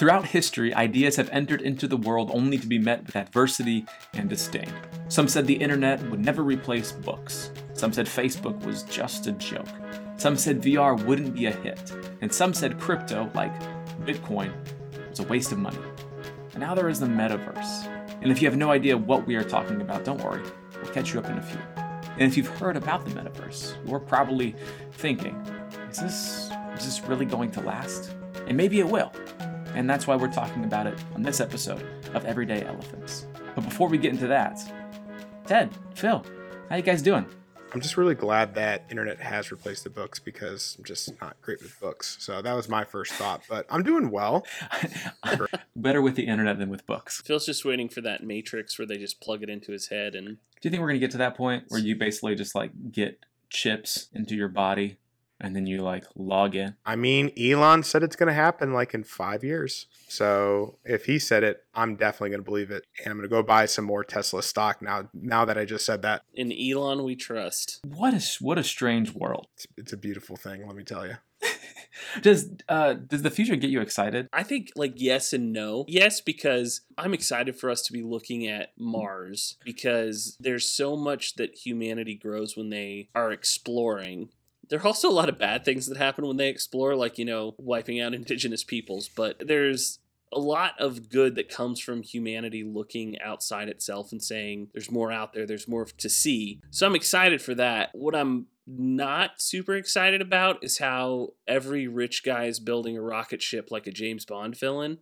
Throughout history, ideas have entered into the world only to be met with adversity and disdain. Some said the internet would never replace books. Some said Facebook was just a joke. Some said VR wouldn't be a hit. And some said crypto, like Bitcoin, was a waste of money. And now there is the metaverse. And if you have no idea what we are talking about, don't worry, we'll catch you up in a few. And if you've heard about the metaverse, you're probably thinking, is this, is this really going to last? And maybe it will. And that's why we're talking about it on this episode of Everyday Elephants. But before we get into that, Ted, Phil, how you guys doing? I'm just really glad that internet has replaced the books because I'm just not great with books. So that was my first thought, but I'm doing well. Better with the internet than with books. Phil's just waiting for that matrix where they just plug it into his head and Do you think we're gonna get to that point where you basically just like get chips into your body and then you like log in? I mean, Elon said it's going to happen like in five years. So if he said it, I'm definitely going to believe it. And I'm going to go buy some more Tesla stock now. Now that I just said that, in Elon we trust. What is what a strange world. it's, it's a beautiful thing. Let me tell you. Does uh does the future get you excited? I think like yes and no. Yes, because I'm excited for us to be looking at Mars because there's so much that humanity grows when they are exploring. There are also a lot of bad things that happen when they explore, like, you know, wiping out indigenous peoples, but there's a lot of good that comes from humanity looking outside itself and saying there's more out there, there's more to see. So I'm excited for that. What I'm not super excited about is how every rich guy is building a rocket ship like a James Bond villain.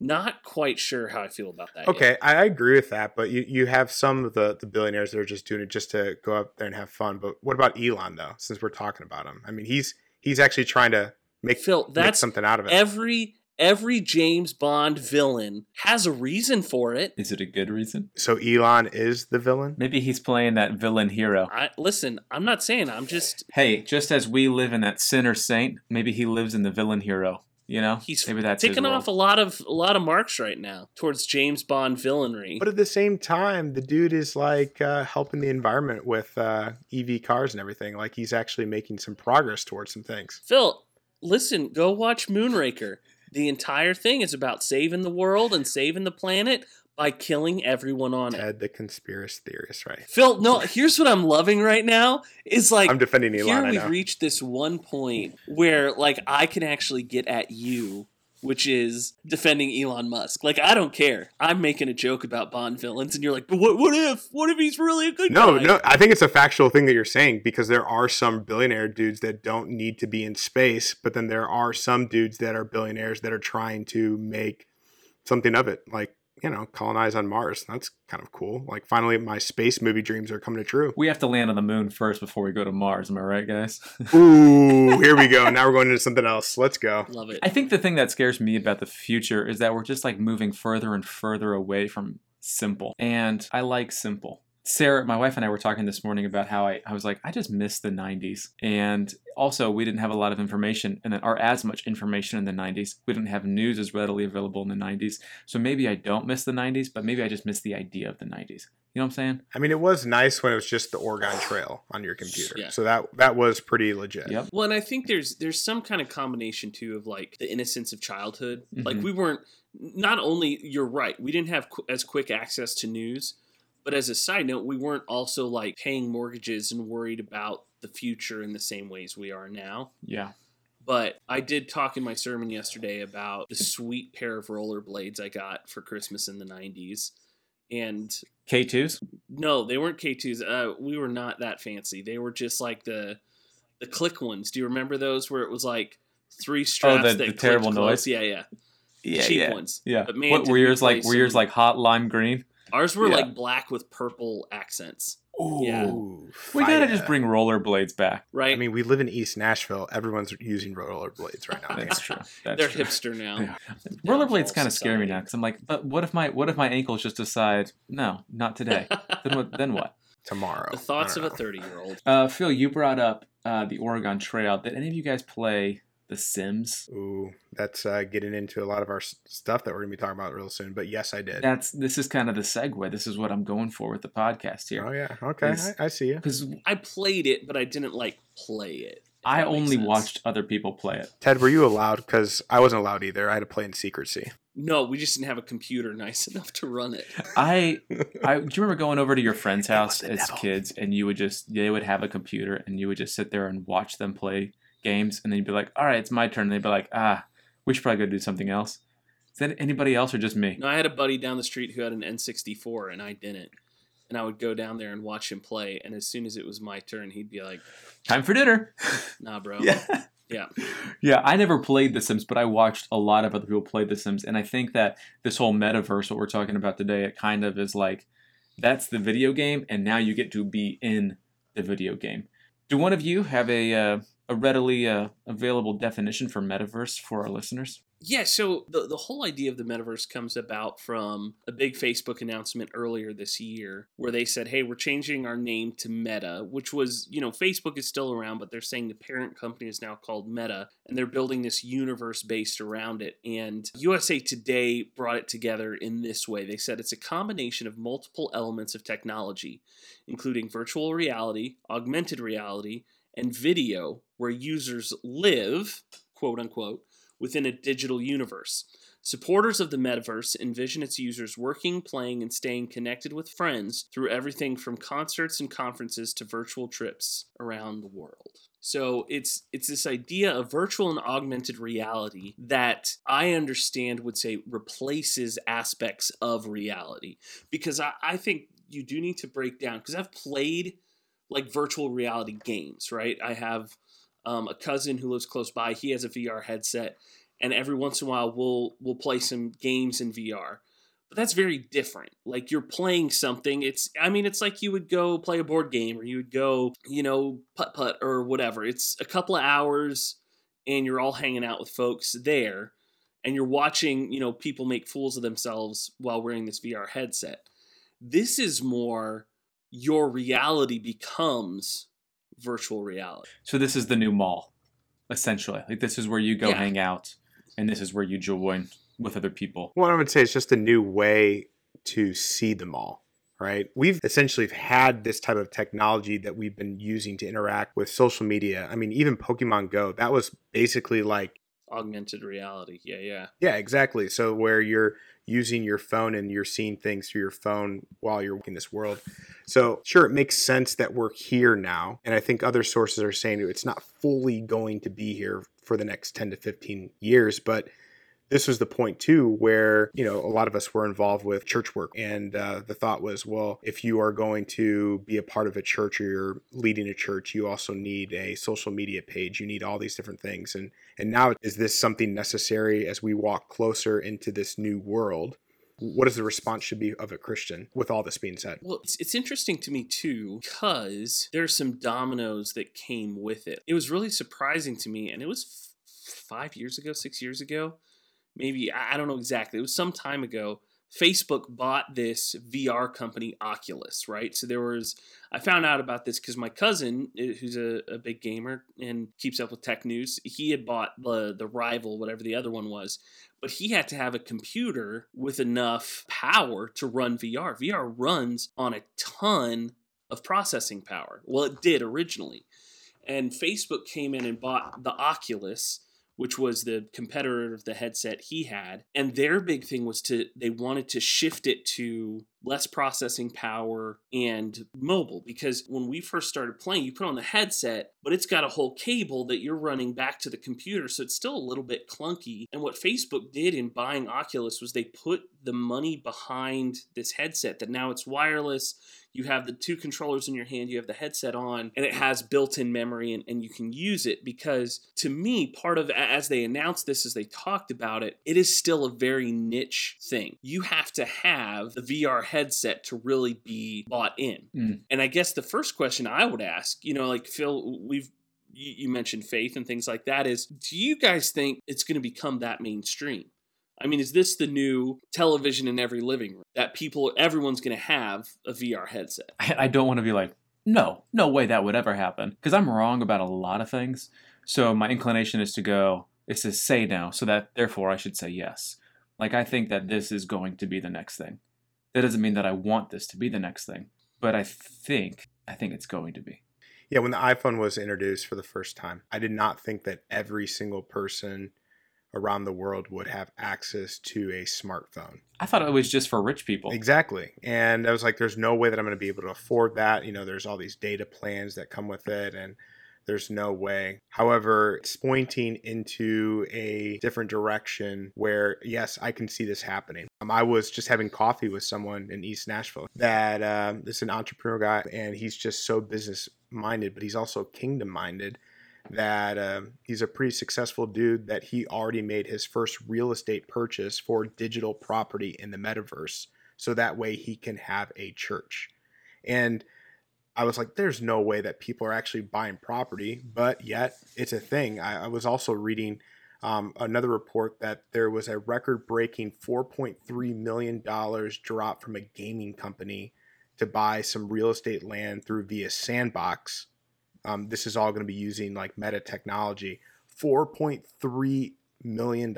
Not quite sure how I feel about that. Okay, I I agree with that, but you, you have some of the, the billionaires that are just doing it just to go up there and have fun. But what about Elon though? Since we're talking about him, I mean, he's he's actually trying to make Phil, make that's something out of it. every every James Bond villain has a reason for it. Is it a good reason? so Elon is the villain. Maybe he's playing that villain hero. I listen, I'm not saying I'm just Hey, just as we live in that sinner saint, maybe he lives in the villain hero. You know, he's maybe that's his ticking world. off a lot of a lot of marks right now towards James Bond villainry. But at the same time, the dude is like uh, helping the environment with uh, EV cars and everything. Like he's actually making some progress towards some things. Phil, listen, go watch Moonraker. The entire thing is about saving the world and saving the planet by killing everyone on it. Ted, the conspiracy theorist, right? Phil, no, here's what I'm loving right now is like I'm defending Elon. here we've reached this one point where like I can actually get at you, which is defending Elon Musk. Like I don't care. I'm making a joke about Bond villains, and you're like, but what? What if? What if he's really a good No, guy? No, no, I think it's a factual thing that you're saying because there are some billionaire dudes that don't need to be in space, but then there are some dudes that are billionaires that are trying to make something of it, like you know, colonize on Mars. That's kind of cool. Like finally, my space movie dreams are coming to true. We have to land on the moon first before we go to Mars. Am I right, guys? Ooh, here we go. Now we're going into something else. Let's go. Love it. I think the thing that scares me about the future is that we're just like moving further and further away from simple. And I like simple. Sarah, my wife and I were talking this morning about how I, I was like, I just miss the 90s. And also, we didn't have a lot of information and or as much information in the 90s. We didn't have news as readily available in the 90s. So maybe I don't miss the 90s, but maybe I just miss the idea of the 90s. You know what I'm saying? I mean, it was nice when it was just the Oregon Trail on your computer. Yeah. So that that was pretty legit. Yep. Well, and I think there's there's some kind of combination too of like the innocence of childhood. Like Mhm. we weren't not only you're right, we didn't have qu- as quick access to news, but as a side note, we weren't also like paying mortgages and worried about the future in the same ways we are now. Yeah. But I did talk in my sermon yesterday about the sweet pair of rollerblades I got for Christmas in the 90s. And K2s? no, they weren't K2s. Uh, we were not that fancy. They were just like the the click ones. Do you remember those where it was like three straps Oh, the- that the terrible close? noise? Yeah, yeah. Yeah. Cheap yeah. ones. Yeah. But man, what, were yours like? Were yours like hot lime green? Ours were Yeah. like black with purple accents. Yeah. Ooh, We gotta just bring rollerblades back. Right? I mean, we live in East Nashville. Everyone's using rollerblades right now. That's true. That's they're true. hipster now. Yeah. Rollerblades kind of scare me now because I'm like, but what if my what if my ankles just decide no, not today? then what? Then what? Tomorrow. the thoughts I of a 30 year old. Uh, Phil, you brought up uh, the Oregon Trail. Did any of you guys play The Sims? Ooh, that's uh, getting into a lot of our stuff that we're gonna be talking about real soon. But yes, I did. That's this is kind of the segue. This is what I'm going for with the podcast here. Oh yeah. Okay, Is- I, I see you. because I played it, but I didn't like play it. I only sense. watched other people play it. Ted, were you allowed? Because I wasn't allowed either. I had to play in secrecy. No, we just didn't have a computer nice enough to run it. I, I do you remember going over to your friend's house as devil. kids and you would just they would have a computer and you would just sit there and watch them play games and then you'd be like, all right, it's my turn. And they'd be like, ah, we should probably go do something else. Is that anybody else or just me? No, I had a buddy down the street who had an N64 and I didn't. And I would go down there and watch him play. And as soon as it was my turn, he'd be like, Time for dinner. nah, bro. Yeah. Yeah. Yeah, I never played The Sims, but I watched a lot of other people play The Sims, and I think that this whole metaverse, what we're talking about today, it kind of is like that's the video game, and now you get to be in the video game. Do one of you have a uh, a readily uh, available definition for metaverse for our listeners? Yeah, so the, the whole idea of the metaverse comes about from a big Facebook announcement earlier this year where they said, hey, we're changing our name to Meta, which was, you know, Facebook is still around, but they're saying the parent company is now called Meta, and they're building this universe based around it. And USA Today brought it together in this way. They said it's a combination of multiple elements of technology, including virtual reality, augmented reality, and video, where users live, quote unquote, within a digital universe. Supporters of the metaverse envision its users working, playing, and staying connected with friends through everything from concerts and conferences to virtual trips around the world. So it's it's this idea of virtual and augmented reality that I understand would say replaces aspects of reality. Because I, I think you do need to break down because I've played like virtual reality games, right? I have um, a cousin who lives close by. He has a VR headset, and every once in a while we'll we'll play some games in VR. But that's very different. Like you're playing something. It's I mean it's like you would go play a board game or you would go you know putt putt or whatever. It's a couple of hours, and you're all hanging out with folks there, and you're watching you know people make fools of themselves while wearing this VR headset. This is more your reality becomes virtual reality. So this is the new mall, essentially. Like this is where you go Yeah. hang out, and this is where you join with other people. Well, I would say it's just a new way to see them all, right? We've essentially had this type of technology that we've been using to interact with social media. I mean, even Pokemon Go, that was basically like, Augmented reality. Yeah, yeah. yeah, exactly. So where you're using your phone and you're seeing things through your phone while you're in this world. So sure, it makes sense that we're here now. And I think other sources are saying it's not fully going to be here for the next 10 to 15 years, but this was the point too where you know a lot of us were involved with church work and uh, the thought was well if you are going to be a part of a church or you're leading a church you also need a social media page you need all these different things and and now is this something necessary as we walk closer into this new world what is the response should be of a christian with all this being said Well, it's, it's interesting to me too because there are some dominoes that came with it. It was really surprising to me, and it was f- five years ago, six years ago, maybe I I don't know exactly. It was some time ago. Facebook bought this VR company Oculus, right? So there was I found out about this because my cousin, eh, who's a, a big gamer and keeps up with tech news, he had bought the the rival, whatever the other one was, but he had to have a computer with enough power to run VR. VR runs on a ton of processing power. Well, it did originally. And Facebook came in and bought the Oculus, which was the competitor of the headset he had. And their big thing was to, they wanted to shift it to less processing power and mobile. Because when we first started playing, you put on the headset, but it's got a whole cable that you're running back to the computer. So it's still a little bit clunky. And what Facebook did in buying Oculus was they put the money behind this headset that now it's wireless. You have the two controllers in your hand, you have the headset on, and it has built in memory and, and you can use it. Because to me, part of as they announced this, as they talked about it, it is still a very niche thing. You have to have the VR headset to really be bought in. Mm. And I guess the first question I would ask, you know, like Phil, we've you you mentioned faith and things like that is do you guys think it's going to become that mainstream i mean is this the new television in every living room that people everyone's going to have a vr headset I, I don't want to be like, no, no way that would ever happen. Because I'm wrong about a lot of things. So my inclination is to go, is to say no, so that therefore I should say yes. Like I think that this is going to be the next thing. That doesn't mean that I want this to be the next thing, but I think I think it's going to be. Yeah, when the iPhone was introduced for the first time, I did not think that every single person around the world would have access to a smartphone. I thought it was just for rich people. Exactly. And I was like, there's no way that I'm going to be able to afford that. You know, there's all these data plans that come with it. And there's no way. However, it's pointing into a different direction where, yes, I can see this happening. Um, I was just having coffee with someone in East Nashville that um, is an entrepreneur guy, and he's just so business minded, but he's also kingdom minded that um, he's a pretty successful dude that he already made his first real estate purchase for digital property in the metaverse so that way he can have a church. And i was like there's no way that people are actually buying property but yet it's a thing. I, I was also reading um, another report that there was a record breaking $4.3 million drop from a gaming company to buy some real estate land through via sandbox um, this is all going to be using like meta technology. $4.3 million.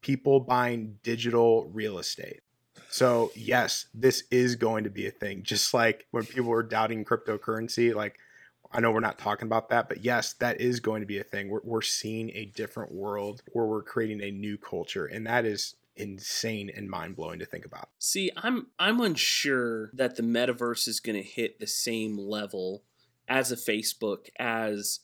People buying digital real estate. So, yes, this is going to be a thing. Just like when people were doubting cryptocurrency, like I know we're not talking about that, but yes, that is going to be a thing. We're, we're seeing a different world where we're creating a new culture. And that is insane and mind blowing to think about. See, I'm I'm unsure that the metaverse is going to hit the same level as a Facebook, as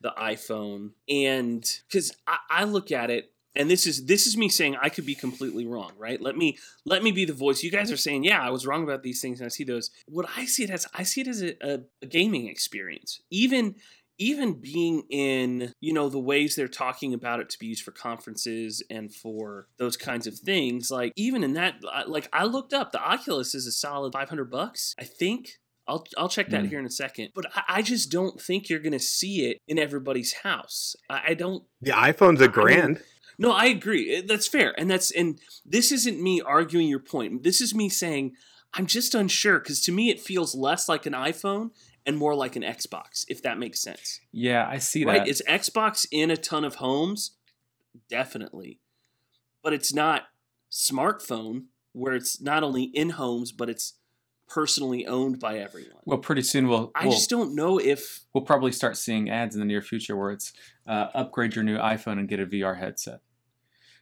the iPhone, and because I, I look at it and this is this is me saying I could be completely wrong, right? Let me let me be the voice. You guys are saying, yeah, I was wrong about these things, and I see those. What I see it as, I see it as a, a, a, gaming experience. Even even being in you know the ways they're talking about it to be used for conferences and for those kinds of things. Like even in that, like I looked up, the Oculus is a solid five hundred bucks, I think. I'll I'll check that mm. here in a second. But I, I, just don't think you're gonna see it in everybody's house. I, I don't. The iPhone's a grand. I no, I agree. That's fair, and that's and this isn't me arguing your point. This is me saying I'm just unsure because to me it feels less like an iPhone and more like an Xbox, if that makes sense. Yeah, I see right? that. Is Xbox in a ton of homes? Definitely, but it's not smartphone where it's not only in homes but it's personally owned by everyone. Well, pretty soon we'll. I we'll, just don't know if we'll probably start seeing ads in the near future where it's uh, upgrade your new iPhone and get a VR headset.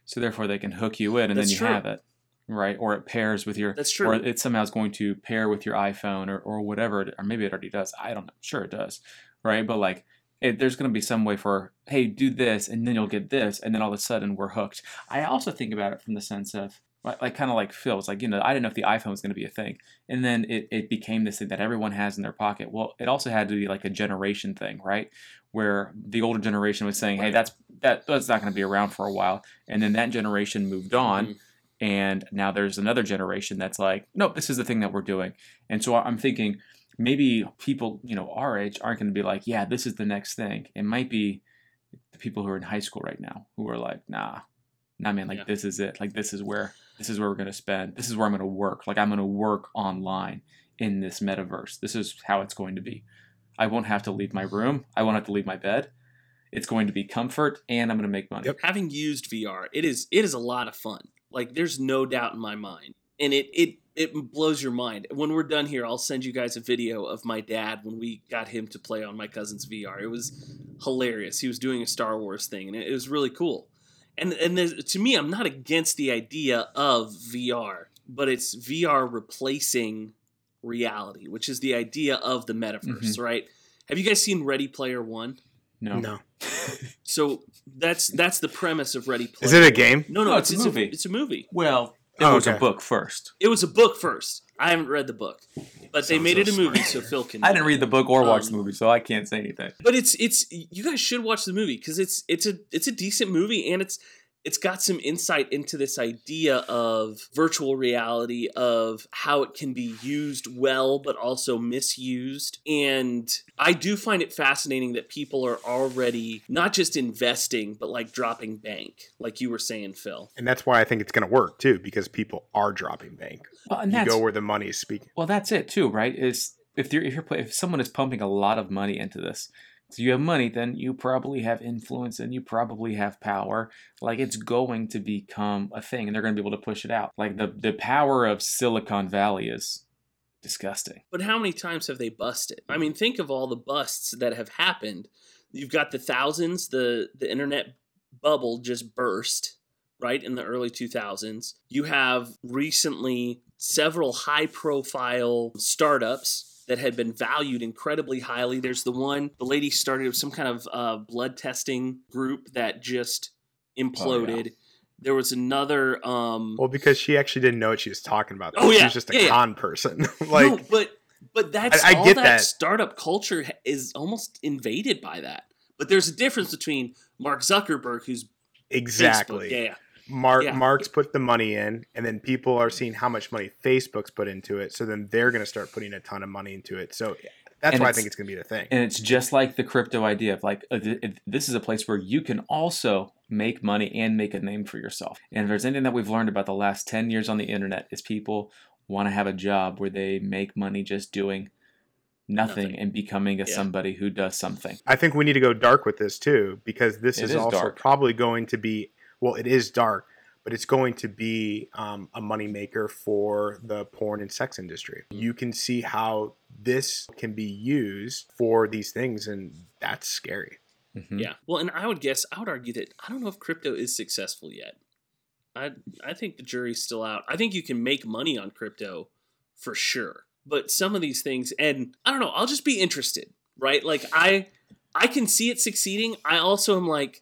So therefore, they can hook you in, and then you true. have it, right? Or it pairs with your. That's true. Or it somehow is going to pair with your iPhone, or or whatever, it, or maybe it already does. I don't know. Sure, it does, right? But like. It, there's going to be some way for hey do this and then you'll get this and then all of a sudden we're hooked i also think about it from the sense of like kind of like Phil. It's like you know I didn't know if the iPhone was going to be a thing, and then it, it became this thing that everyone has in their pocket. Well, it also had to be like a generation thing, right? Where the older generation was saying, "Hey, that's that that's not going to be around for a while," and then that generation moved on, mm-hmm. and now there's another generation that's like, "Nope, this is the thing that we're doing." And so I'm thinking maybe people you know our age aren't going to be like, "Yeah, this is the next thing." It might be the people who are in high school right now who are like, "Nah." Nah, man, like yeah. this is it. Like this is where this is where we're going to spend. This is where I'm going to work. Like I'm going to work online in this metaverse. This is how it's going to be. I won't have to leave my room. I won't have to leave my bed. It's going to be comfort and I'm going to make money. Yep. Having used VR, it is it is a lot of fun. Like there's no doubt in my mind. And it it it blows your mind. When we're done here, I'll send you guys a video of my dad when we got him to play on my cousin's VR. It was hilarious. He was doing a Star Wars thing and it was really cool and and to me, I'm not against the idea of VR, but it's VR replacing reality, which is the idea of the metaverse, mm-hmm. right? Have you guys seen Ready Player One? No. No. so that's that's the premise of Ready Player. Is it a game? No, no, it's, it's, a movie. A, it's a movie. Well, it oh, was okay. a book first. It was a book first. I haven't read the book, but they made so it a movie, so Phil can. I didn't read the book or watch um, the movie, so I can't say anything. But it's it's you guys should watch the movie because it's it's a it's a decent movie and it's it's got some insight into this idea of virtual reality of how it can be used well but also misused. And i do find it fascinating that people are already not just investing but like dropping bank like you were saying phil. And that's why i think it's going to work too because people are dropping bank. Well, and you go where the money is speaking well that's it too right? Is if you're if you're if someone is pumping a lot of money into this so you have money, then you probably have influence and you probably have power. Like it's going to become a thing and they're going to be able to push it out. Like the, the power of Silicon Valley is disgusting. But how many times have they busted? I mean, think of all the busts that have happened. You've got the thousands, the the internet bubble just burst, right, in the early 2000s. You have recently several high profile startups that had been valued incredibly highly. There's the one, the lady started some kind of uh, blood testing group that just imploded. Oh, yeah. There was another. Um, Well, because she actually didn't know what she was talking about. Oh, She yeah. was just a Yeah, yeah. con person. like, no, but but that's I- I all get that, that. startup culture is almost invaded by that. But there's a difference between Mark Zuckerberg, who's exactly. Facebook, yeah, yeah, Mark Yeah. Mark's put the money in, and then people are seeing how much money Facebook's put into it. So then they're going to start putting a ton of money into it. So that's And why I think it's going to be the thing. And it's just like the crypto idea of like, uh, th- th- this is a place where you can also make money and make a name for yourself. And if there's anything that we've learned about the last 10 years on the internet is people want to have a job where they make money just doing nothing, Nothing. and becoming a Yeah. somebody who does something. I think we need to go dark with this too, because this It is, is also dark. probably going to be well, it is dark, but it's going to be um, a moneymaker for the porn and sex industry. You can see how this can be used for these things, and that's scary. Mhm. yeah. Well, and I would guess, I would argue that I don't know if crypto is successful yet. I I think the jury's still out. I think you can make money on crypto for sure, but some of these things, and I don't know. I'll just be interested, right? Like I I can see it succeeding. I also am like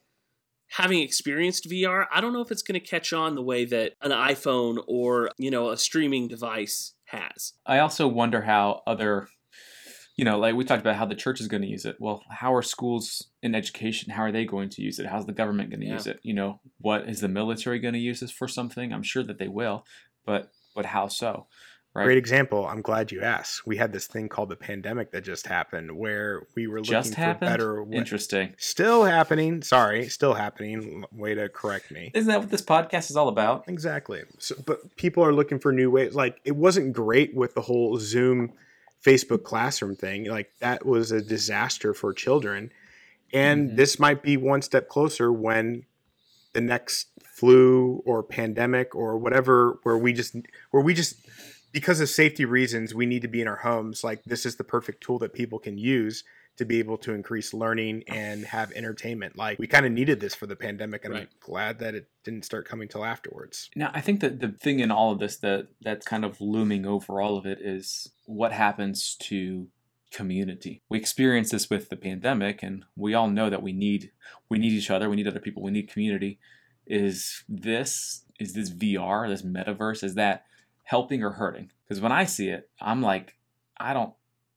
having experienced VR, I don't know if it's going to catch on the way that an iPhone or, you know, a streaming device has. I also wonder how other, you know, like we talked about how the church is going to use it. Well, how are schools in education? How are they going to use it? How's the government going to Yeah. use it? You know, what is the military going to use this for something? I'm sure that they will, but but how so? Right? Great example. I'm glad you asked. We had this thing called the pandemic that just happened, where we were looking Just for happened. better. wa- Interesting. Still happening. Sorry, still happening. Way to correct me. Isn't that what this podcast is all about? Exactly. So, but people are looking for new ways. Like it wasn't great with the whole Zoom, Facebook classroom thing. Like that was a disaster for children. And Mhm. this might be one step closer when the next flu or pandemic or whatever, where we just where we just because of safety reasons we need to be in our homes. Like this is the perfect tool that people can use to be able to increase learning and have entertainment. Like we kind of needed this for the pandemic, and I'm glad that it didn't start coming till afterwards. Now, I think that the thing in all of this that that's kind of looming over all of it is what happens to community. We experienced this with the pandemic, and we all know that we need we need each other, we need other people, we need community. Is this is this VR, this metaverse, is that helping or hurting? Because when I see it, I'm like, I don't.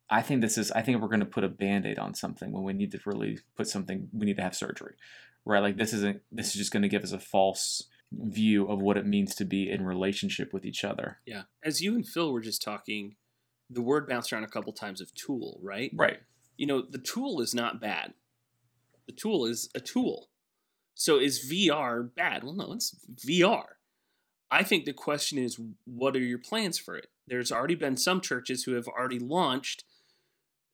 I think this is. I think we're going to put a band-aid on something when we need to really put something. We need to have surgery, right? Like this isn't. This is just going to give us a false view of what it means to be in relationship with each other. Yeah. As you and Phil were just talking, the word bounced around a couple times of tool, right? Right. You know, the tool is not bad. The tool is a tool. So is VR bad? Well, no, it's VR. I think the question is what are your plans for it? There's already been some churches who have already launched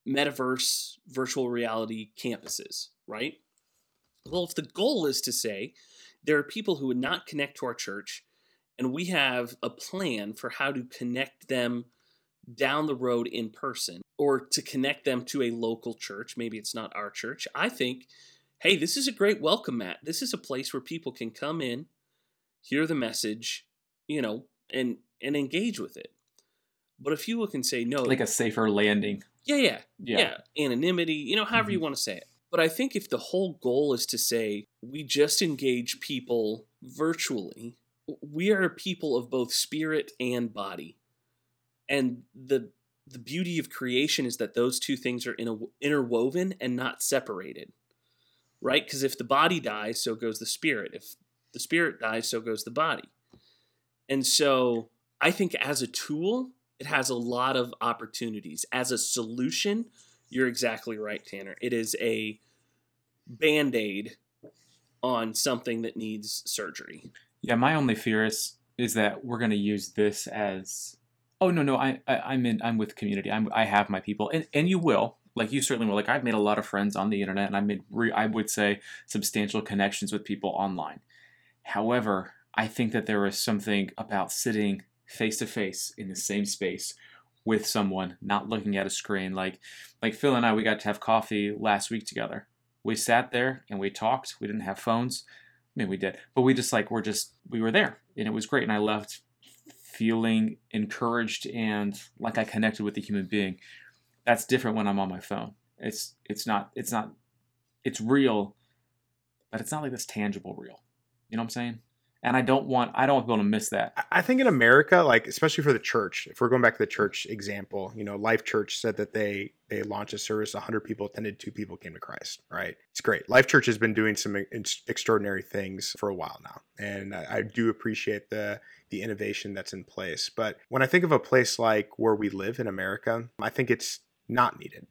metaverse virtual reality campuses, right? Well, if the goal is to say there are people who would not connect to our church and we have a plan for how to connect them down the road in person or to connect them to a local church, maybe it's not our church, I think, hey, this is a great welcome mat. This is a place where people can come in, hear the message, you know, and and engage with it. But if you look and say no, Like a safer landing. yeah, yeah, Yeah. yeah, anonymity, you know, however mm-hmm. you want to say it. But I think if the whole goal is to say we just engage people virtually, we are people of both spirit and body. And the the beauty of creation is that those two things are inter- interwoven and not separated. Right? Because if the body dies, so goes the spirit. If the spirit dies, so goes the body. And so I think as a tool, it has a lot of opportunities. As a solution, you're exactly right, Tanner. It is a band aid on something that needs surgery. Yeah, my only fear is is that we're going to use this as oh no no I, I I'm in I'm with community I'm I have my people and and you will like you certainly will like I've made a lot of friends on the internet and I made re, I would say substantial connections with people online. However, I think that there is something about sitting face to face in the same space with someone, not looking at a screen. Like like Phil and I, we got to have coffee last week together. We sat there and we talked. We didn't have phones. I mean, we did, but we just like we're just we were there, and it was great. And I left feeling encouraged and like I connected with a human being. That's different when I'm on my phone. It's it's not it's not it's real, but it's not like this tangible real. You know what I'm saying? And I don't want I don't want to miss that. I think in America, like especially for the church, if we're going back to the church example, you know, Life Church said that they they launched a service, 100 people attended, two people came to Christ. Right? It's great. Life Church has been doing some extraordinary things for a while now, and I, I do appreciate the the innovation that's in place. But when I think of a place like where we live in America, I think it's not needed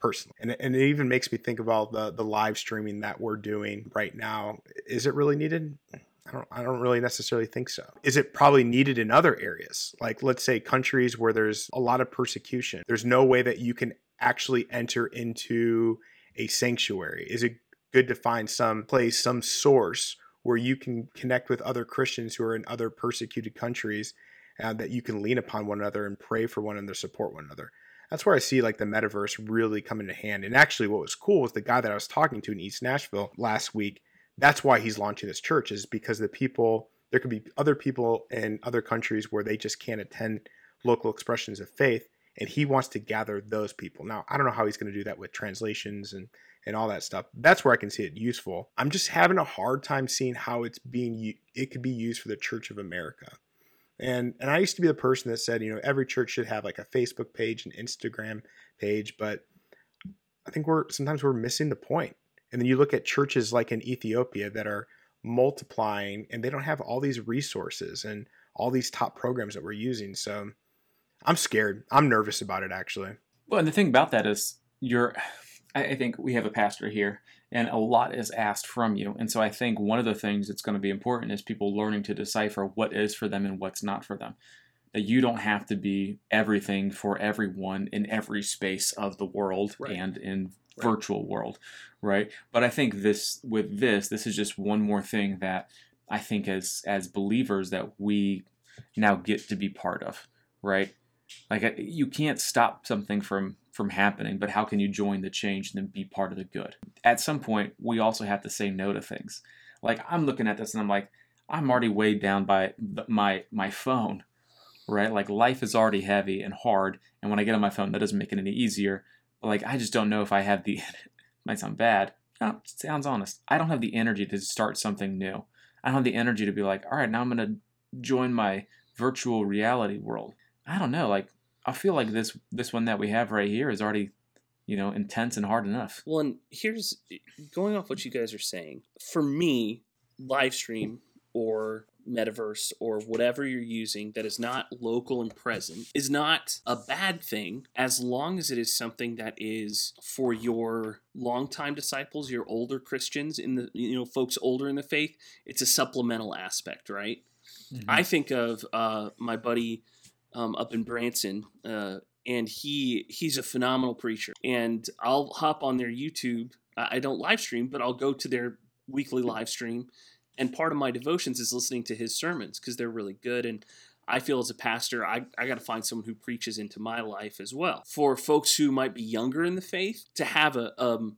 personally. And, and it even makes me think about the the live streaming that we're doing right now. Is it really needed? I don't I don't really necessarily think so. Is it probably needed in other areas? Like let's say countries where there's a lot of persecution. There's no way that you can actually enter into a sanctuary. Is it good to find some place, some source where you can connect with other Christians who are in other persecuted countries uh, that you can lean upon one another and pray for one another, support one another. That's where I see like the metaverse really come into hand. And actually, what was cool was the guy that I was talking to in East Nashville last week that's why he's launching this church is because the people there could be other people in other countries where they just can't attend local expressions of faith and he wants to gather those people. Now i don't know how he's going to do that with translations and and all that stuff. That's where i can see it useful. I'm just having a hard time seeing how it's being it could be used for the church of america. And and i used to be the person that said you know every church should have like a facebook page and instagram page but i think we're sometimes we're missing the point and then you look at churches like in Ethiopia that are multiplying and they don't have all these resources and all these top programs that we're using. So I'm scared. I'm nervous about it actually. Well, and the thing about that is you're I think we have a pastor here and a lot is asked from you. And so I think one of the things that's going to be important is people learning to decipher what is for them and what's not for them. That you don't have to be everything for everyone in every space of the world right. and in right. virtual world, right? But I think this with this, this is just one more thing that I think as as believers that we now get to be part of, right? Like you can't stop something from from happening, but how can you join the change and then be part of the good? At some point, we also have to say no to things. Like I'm looking at this and I'm like, I'm already weighed down by my my phone, right? Like life is already heavy and hard, and when I get on my phone, that doesn't make it any easier like I just don't know if I have the might sound bad. No, sounds honest. I don't have the energy to start something new. I don't have the energy to be like, all right, now I'm gonna join my virtual reality world. I don't know. Like I feel like this this one that we have right here is already, you know, intense and hard enough. Well, and here's going off what you guys are saying. For me, live stream or metaverse or whatever you're using that is not local and present is not a bad thing as long as it is something that is for your longtime disciples, your older Christians in the you know folks older in the faith. It's a supplemental aspect, right? Mm-hmm. I think of uh, my buddy um, up in Branson. Uh, and he he's a phenomenal preacher and i'll hop on their youtube i don't live stream but i'll go to their weekly live stream and part of my devotions is listening to his sermons because they're really good and I feel as a pastor, I, I got to find someone who preaches into my life as well. For folks who might be younger in the faith, to have a um,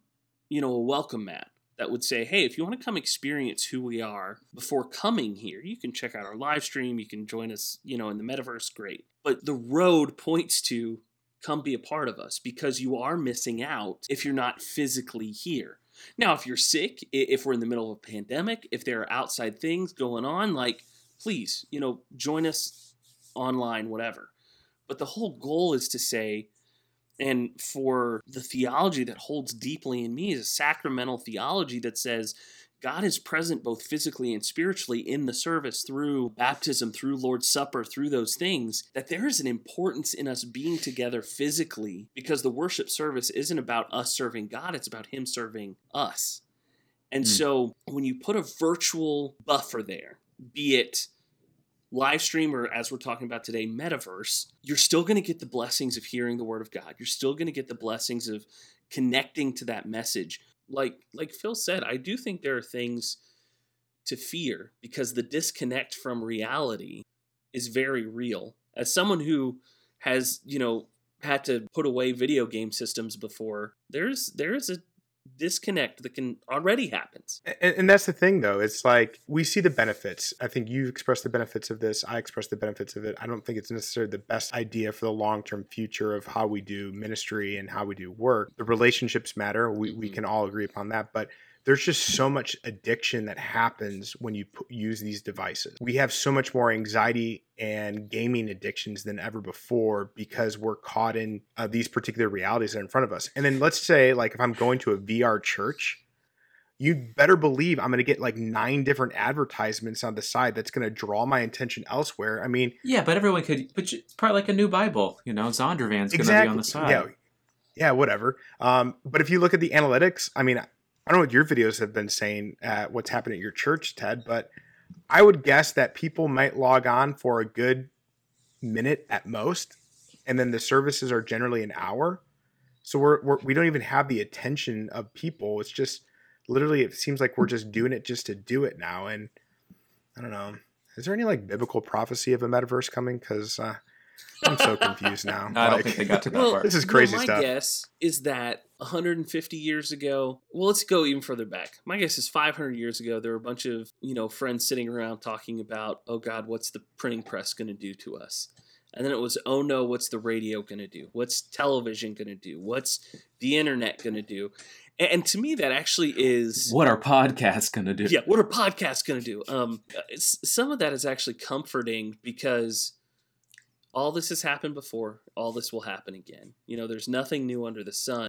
you know, a welcome mat that would say, hey, if you want to come experience who we are before coming here, you can check out our live stream, you can join us, you know, in the metaverse, great. But the road points to come be a part of us because you are missing out if you're not physically here. Now, if you're sick, if we're in the middle of a pandemic, if there are outside things going on, like, please, you know, join us online, whatever. But the whole goal is to say, and for the theology that holds deeply in me is a sacramental theology that says God is present both physically and spiritually in the service through baptism, through Lord's Supper, through those things, that there is an importance in us being together physically because the worship service isn't about us serving God, it's about Him serving us. And mm. so when you put a virtual buffer there, be it live stream or as we're talking about today, metaverse, you're still going to get the blessings of hearing the word of God. You're still going to get the blessings of connecting to that message like like Phil said, I do think there are things to fear because the disconnect from reality is very real. As someone who has, you know, had to put away video game systems before. There's there's a disconnect that can already happens. And, and, that's the thing, though. It's like we see the benefits. I think you express the benefits of this. I express the benefits of it. I don't think it's necessarily the best idea for the long term future of how we do ministry and how we do work. The relationships matter. We, mm-hmm. we can all agree upon that. But there's just so much addiction that happens when you put, use these devices. We have so much more anxiety and gaming addictions than ever before because we're caught in uh, these particular realities that are in front of us. And then let's say, like, if I'm going to a VR church, you better believe I'm going to get like nine different advertisements on the side that's going to draw my attention elsewhere. I mean, yeah, but everyone could, but it's probably like a new Bible, you know, Zondervan's exactly, going to be on the side. Yeah, yeah, whatever. Um, but if you look at the analytics, I mean, I don't know what your videos have been saying at what's happening at your church, Ted, but I would guess that people might log on for a good minute at most, and then the services are generally an hour. So we're, we're we don't even have the attention of people. It's just literally it seems like we're just doing it just to do it now. And I don't know. Is there any like biblical prophecy of a metaverse coming? Because uh, I'm so confused now. no, I don't think they got to that well, part. This is crazy well, my stuff. My guess is that 150 years ago. Well, let's go even further back. My guess is 500 years ago. There were a bunch of you know friends sitting around talking about, oh God, what's the printing press going to do to us? And then it was, oh no, what's the radio going to do? What's television going to do? What's the internet going to do? And to me, that actually is what are podcasts going to do? Yeah, what are podcasts going to do? Um, some of that is actually comforting because all this has happened before. All this will happen again. You know, there's nothing new under the sun.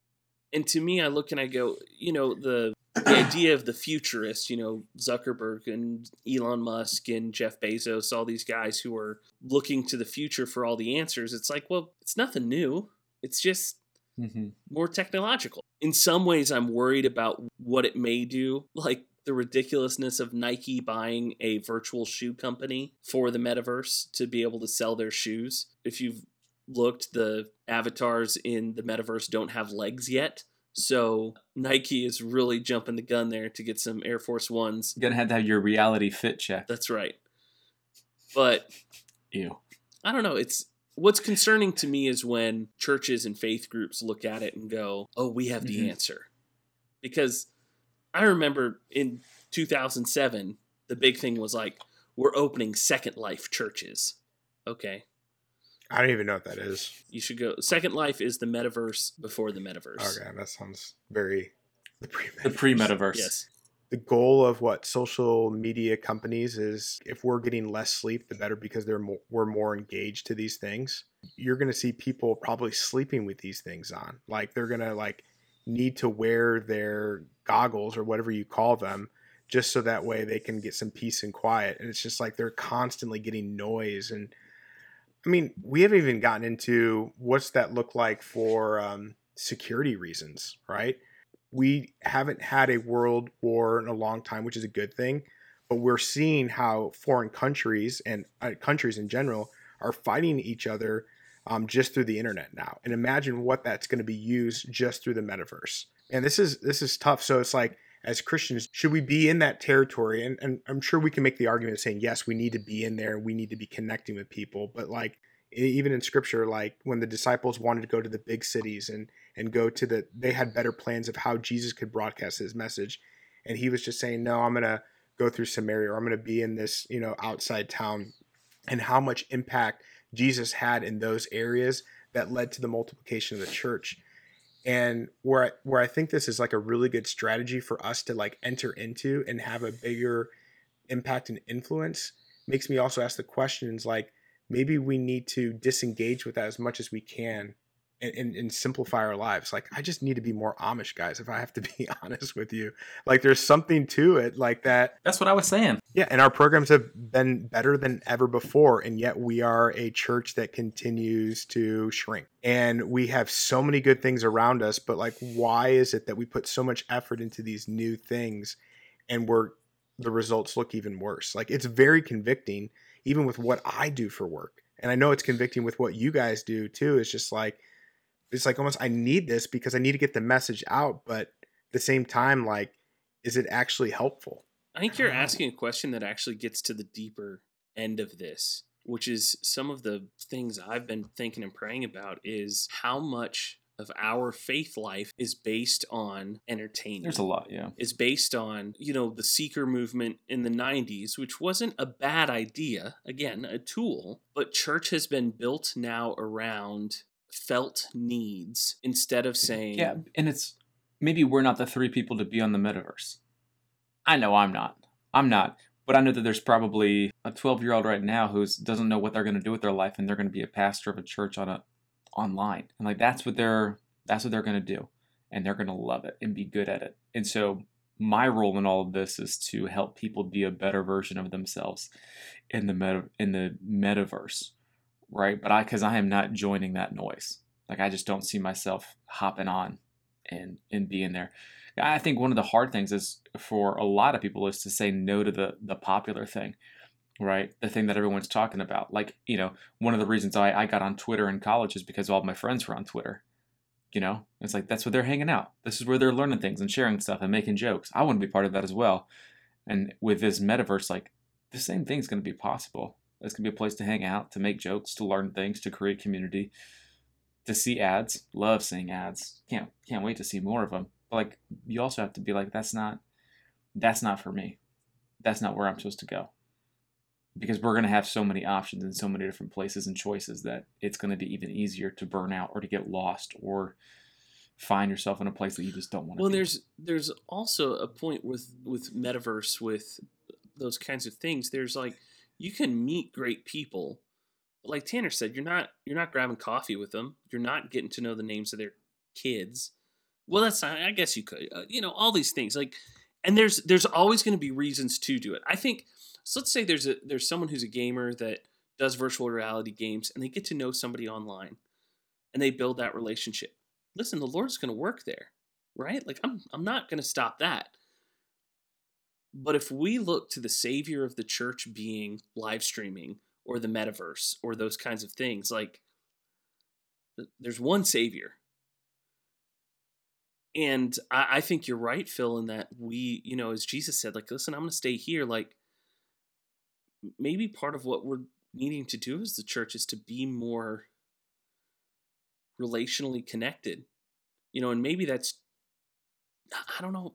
And to me, I look and I go, you know, the the idea of the futurist, you know, Zuckerberg and Elon Musk and Jeff Bezos, all these guys who are looking to the future for all the answers. It's like, well, it's nothing new. It's just mm-hmm. more technological. In some ways, I'm worried about what it may do. Like the ridiculousness of Nike buying a virtual shoe company for the metaverse to be able to sell their shoes. If you've looked, the avatars in the metaverse don't have legs yet. So Nike is really jumping the gun there to get some Air Force Ones. You're gonna have to have your reality fit check. That's right. But ew. I don't know. It's what's concerning to me is when churches and faith groups look at it and go, "Oh, we have the mm-hmm. answer," because I remember in 2007, the big thing was like, we're opening Second Life churches. Okay. I don't even know what that is. You should go. Second Life is the metaverse before the metaverse. Okay, that sounds very the pre the pre metaverse. Yes. The goal of what social media companies is if we're getting less sleep, the better because they're more, we're more engaged to these things. You're going to see people probably sleeping with these things on. Like they're going to like need to wear their goggles or whatever you call them just so that way they can get some peace and quiet. And it's just like they're constantly getting noise. And i mean we haven't even gotten into what's that look like for um, security reasons right? We haven't had a world war in a long time which is a good thing but we're seeing how foreign countries and uh, countries in general are fighting each other um, just through the internet now. And imagine what that's going to be used just through the metaverse. And this is this is tough. So it's like as Christians, should we be in that territory? And, and I'm sure we can make the argument of saying, yes, we need to be in there. We need to be connecting with people. But like even in scripture, like when the disciples wanted to go to the big cities and and go to the they had better plans of how Jesus could broadcast his message. And he was just saying, No, I'm gonna go through Samaria or I'm gonna be in this, you know, outside town and how much impact Jesus had in those areas that led to the multiplication of the church. And where I, where I think this is like a really good strategy for us to like enter into and have a bigger impact and influence makes me also ask the questions like maybe we need to disengage with that as much as we can and, and, and, simplify our lives. Like, I just need to be more Amish, guys, if I have to be honest with you. Like, there's something to it like that. That's what I was saying. Yeah. And our programs have been better than ever before. And yet we are a church that continues to shrink. And we have so many good things around us. But, like, why is it that we put so much effort into these new things and we're, the results look even worse? Like, it's very convicting, even with what I do for work. And I know it's convicting with what you guys do too. It's just like, it's like almost I need this because I need to get the message out, but at the same time, like, is it actually helpful? I think you're asking a question that actually gets to the deeper end of this, which is some of the things I've been thinking and praying about is how much of our faith life is based on entertainment. There's a lot, yeah. Is based on, you know, the seeker movement in the 90s, which wasn't a bad idea, again, a tool, but church has been built now around felt needs instead of saying Yeah, and it's maybe we're not the three people to be on the metaverse. I know I'm not. I'm not. But I know that there's probably a 12 year old right now who doesn't know what they're going to do with their life, and they're going to be a pastor of a church on a online, and like that's what they're that's what they're going to do, and they're going to love it and be good at it. And so my role in all of this is to help people be a better version of themselves in the meta in the metaverse, right? But I because I am not joining that noise. Like I just don't see myself hopping on and and being there. I think one of the hard things is for a lot of people is to say no to the the popular thing, right? The thing that everyone's talking about. Like, you know, one of the reasons I, I got on Twitter in college is because all my friends were on Twitter. You know, it's like that's where they're hanging out. This is where they're learning things and sharing stuff and making jokes. I want to be part of that as well. And with this metaverse, like the same thing's going to be possible. It's going to be a place to hang out, to make jokes, to learn things, to create community, to see ads. Love seeing ads. Can't can't wait to see more of them. But like you also have to be like that's not that's not for me. That's not where I'm supposed to go. Because we're going to have so many options and so many different places and choices that it's going to be even easier to burn out or to get lost or find yourself in a place that you just don't want to well be. there's there's also a point with with metaverse with those kinds of things there's like you can meet great people. But like tanner said you're not you're not grabbing coffee with them. You're not getting to know the names of their kids. Well that's not i guess you could uh, you know all these things like and there's there's always going to be reasons to do it. I think so let's say there's a there's someone who's a gamer that does virtual reality games and they get to know somebody online and they build that relationship. Listen the lord's going to work there right? Like i'm i'm not going to stop that but if we look to the savior of the church being live streaming or the metaverse or those kinds of things like there's one savior. And I, I think you're right phil in that we you know as jesus said like listen i'm going to stay here like maybe part of what we're needing to do as the church is to be more relationally connected. You know and maybe that's i don't know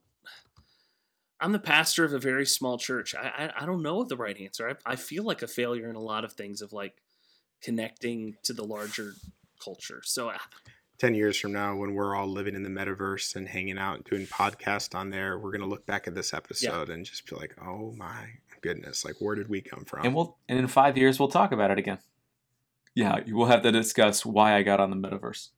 i'm the pastor of a very small church. I i, I don't know the right answer. I, I feel like a failure in a lot of things of like connecting to the larger culture. So uh, 10 years from now when we're all living in the metaverse and hanging out and doing podcasts on there we're going to look back at this episode and just be like oh my goodness like where did we come from? And we'll and in five years we'll talk about it again. Yeah, we'll have to discuss why I got on the metaverse.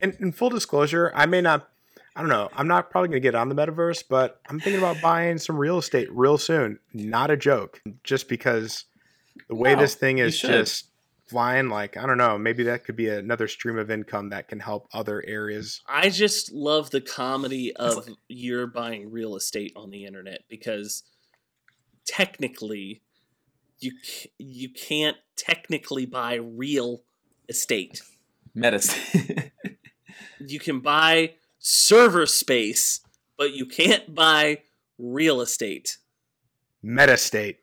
and in full disclosure i may not i don't know i'm not probably going to get on the metaverse but i'm thinking about buying some real estate real soon not a joke just because the way No, this thing is just flying like i don't know maybe that could be another stream of income that can help other areas I just love the comedy of you're buying real estate on the internet because technically you you can't technically buy real estate. Medicine. You can buy server space, but you can't buy real estate. Metastate.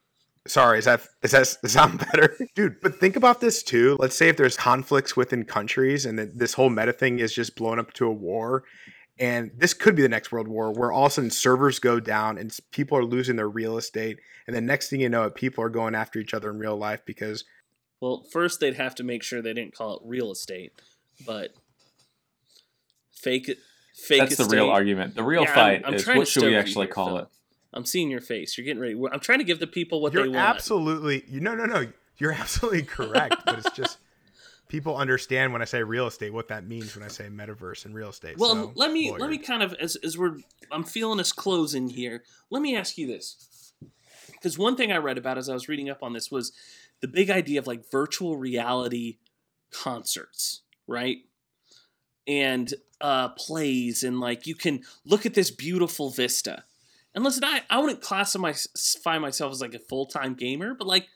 Sorry, is that is that sound better, dude? But think about this too. Let's say if there's conflicts within countries, and that this whole meta thing is just blown up to a war, and this could be the next world war, where all of a sudden servers go down and people are losing their real estate, and the next thing you know, it people are going after each other in real life because Well, first they'd have to make sure they didn't call it real estate, but fake it. Fake That's the estate. real argument. The real Yeah, I'm- fight I'm is what should we actually here, call Phil. it? I'm seeing your face. You're getting ready. I'm trying to give the people what you're they want. absolutely you no no no you're absolutely correct, but it's just people understand when I say real estate what that means when I say metaverse and real estate. Well, So, let me let me kind of as as we're I'm feeling us closing here. Let me ask you this, because one thing I read about as I was reading up on this was the big idea of like virtual reality concerts, right? And uh, plays and like you can look at this beautiful vista. And listen, I, I wouldn't classify myself as like a full time gamer, but like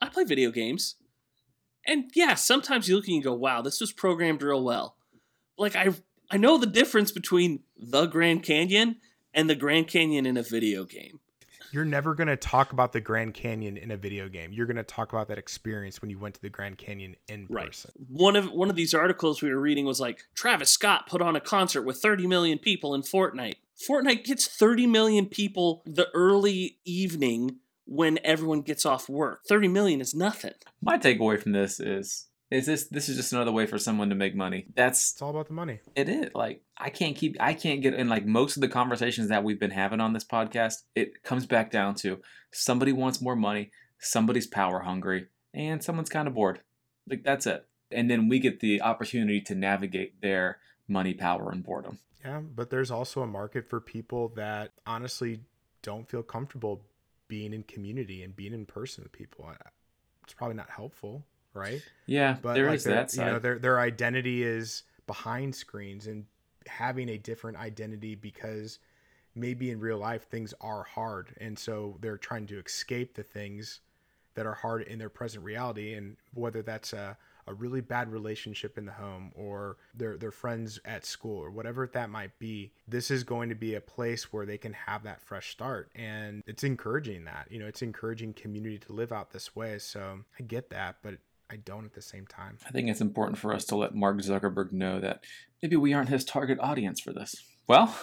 I play video games. And yeah, sometimes you look and you go, wow, this was programmed real well. Like I I know the difference between the Grand Canyon and the Grand Canyon in a video game. You're never going to talk about the Grand Canyon in a video game. You're going to talk about that experience when you went to the Grand Canyon in Right. person. One of one of these articles we were reading was like Travis Scott put on a concert with 30 million people in Fortnite. Fortnite gets 30 million people the early evening when everyone gets off work. 30 million is nothing. My takeaway from this is is this this is just another way for someone to make money. That's It's all about the money. it is. Like I can't keep I can't get in like most of the conversations that we've been having on this podcast, it comes back down to somebody wants more money, somebody's power hungry, and someone's kind of bored. Like that's it. And then we get the opportunity to navigate their money, power, and boredom. Yeah, but there's also a market for people that honestly don't feel comfortable being in community and being in person with people. It's probably not helpful, right? Yeah, But there like is their- that you know, their their identity is behind screens and having a different identity because maybe in real life things are hard, and so they're trying to escape the things that are hard in their present reality, and whether that's a a really bad relationship in the home or their their friends at school or whatever that might be this is going to be a place where they can have that fresh start. And it's encouraging that you know it's encouraging community to live out this way. So i get that but i don't at the same time I think it's important for us to let Mark Zuckerberg know that maybe we aren't his target audience for this. Well,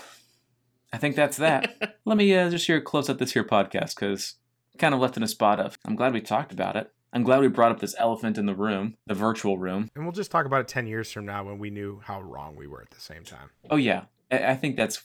I think that's that. let me uh, just here close up this here podcast because kind of left in a spot of I'm glad we talked about it. I'm glad we brought up this elephant in the room, the virtual room. and we'll just talk about it 10 years from now when we knew how wrong we were at the same time Oh yeah, I I think that's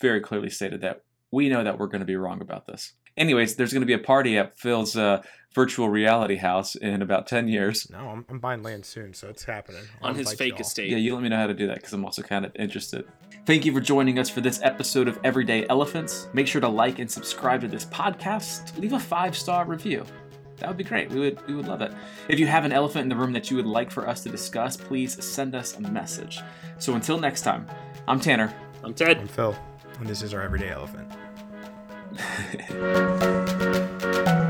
very clearly stated that we know that we're going to be wrong about this. Anyways, there's going to be a party at Phil's uh, virtual reality house in about 10 years. no i'm, I'm buying land soon so it's happening On I'll his fake y'all. estate. Yeah, you let me know how to do that because I'm also kind of interested. Thank you for joining us for this episode of Everyday Elephants. Make sure to like and subscribe to this podcast. Leave a five star review. That would be great. We would we would love it. If you have an elephant in the room that you would like for us to discuss, please send us a message. So until next time, I'm Tanner. I'm Ted. i'm phil and this is our everyday elephant Thank you.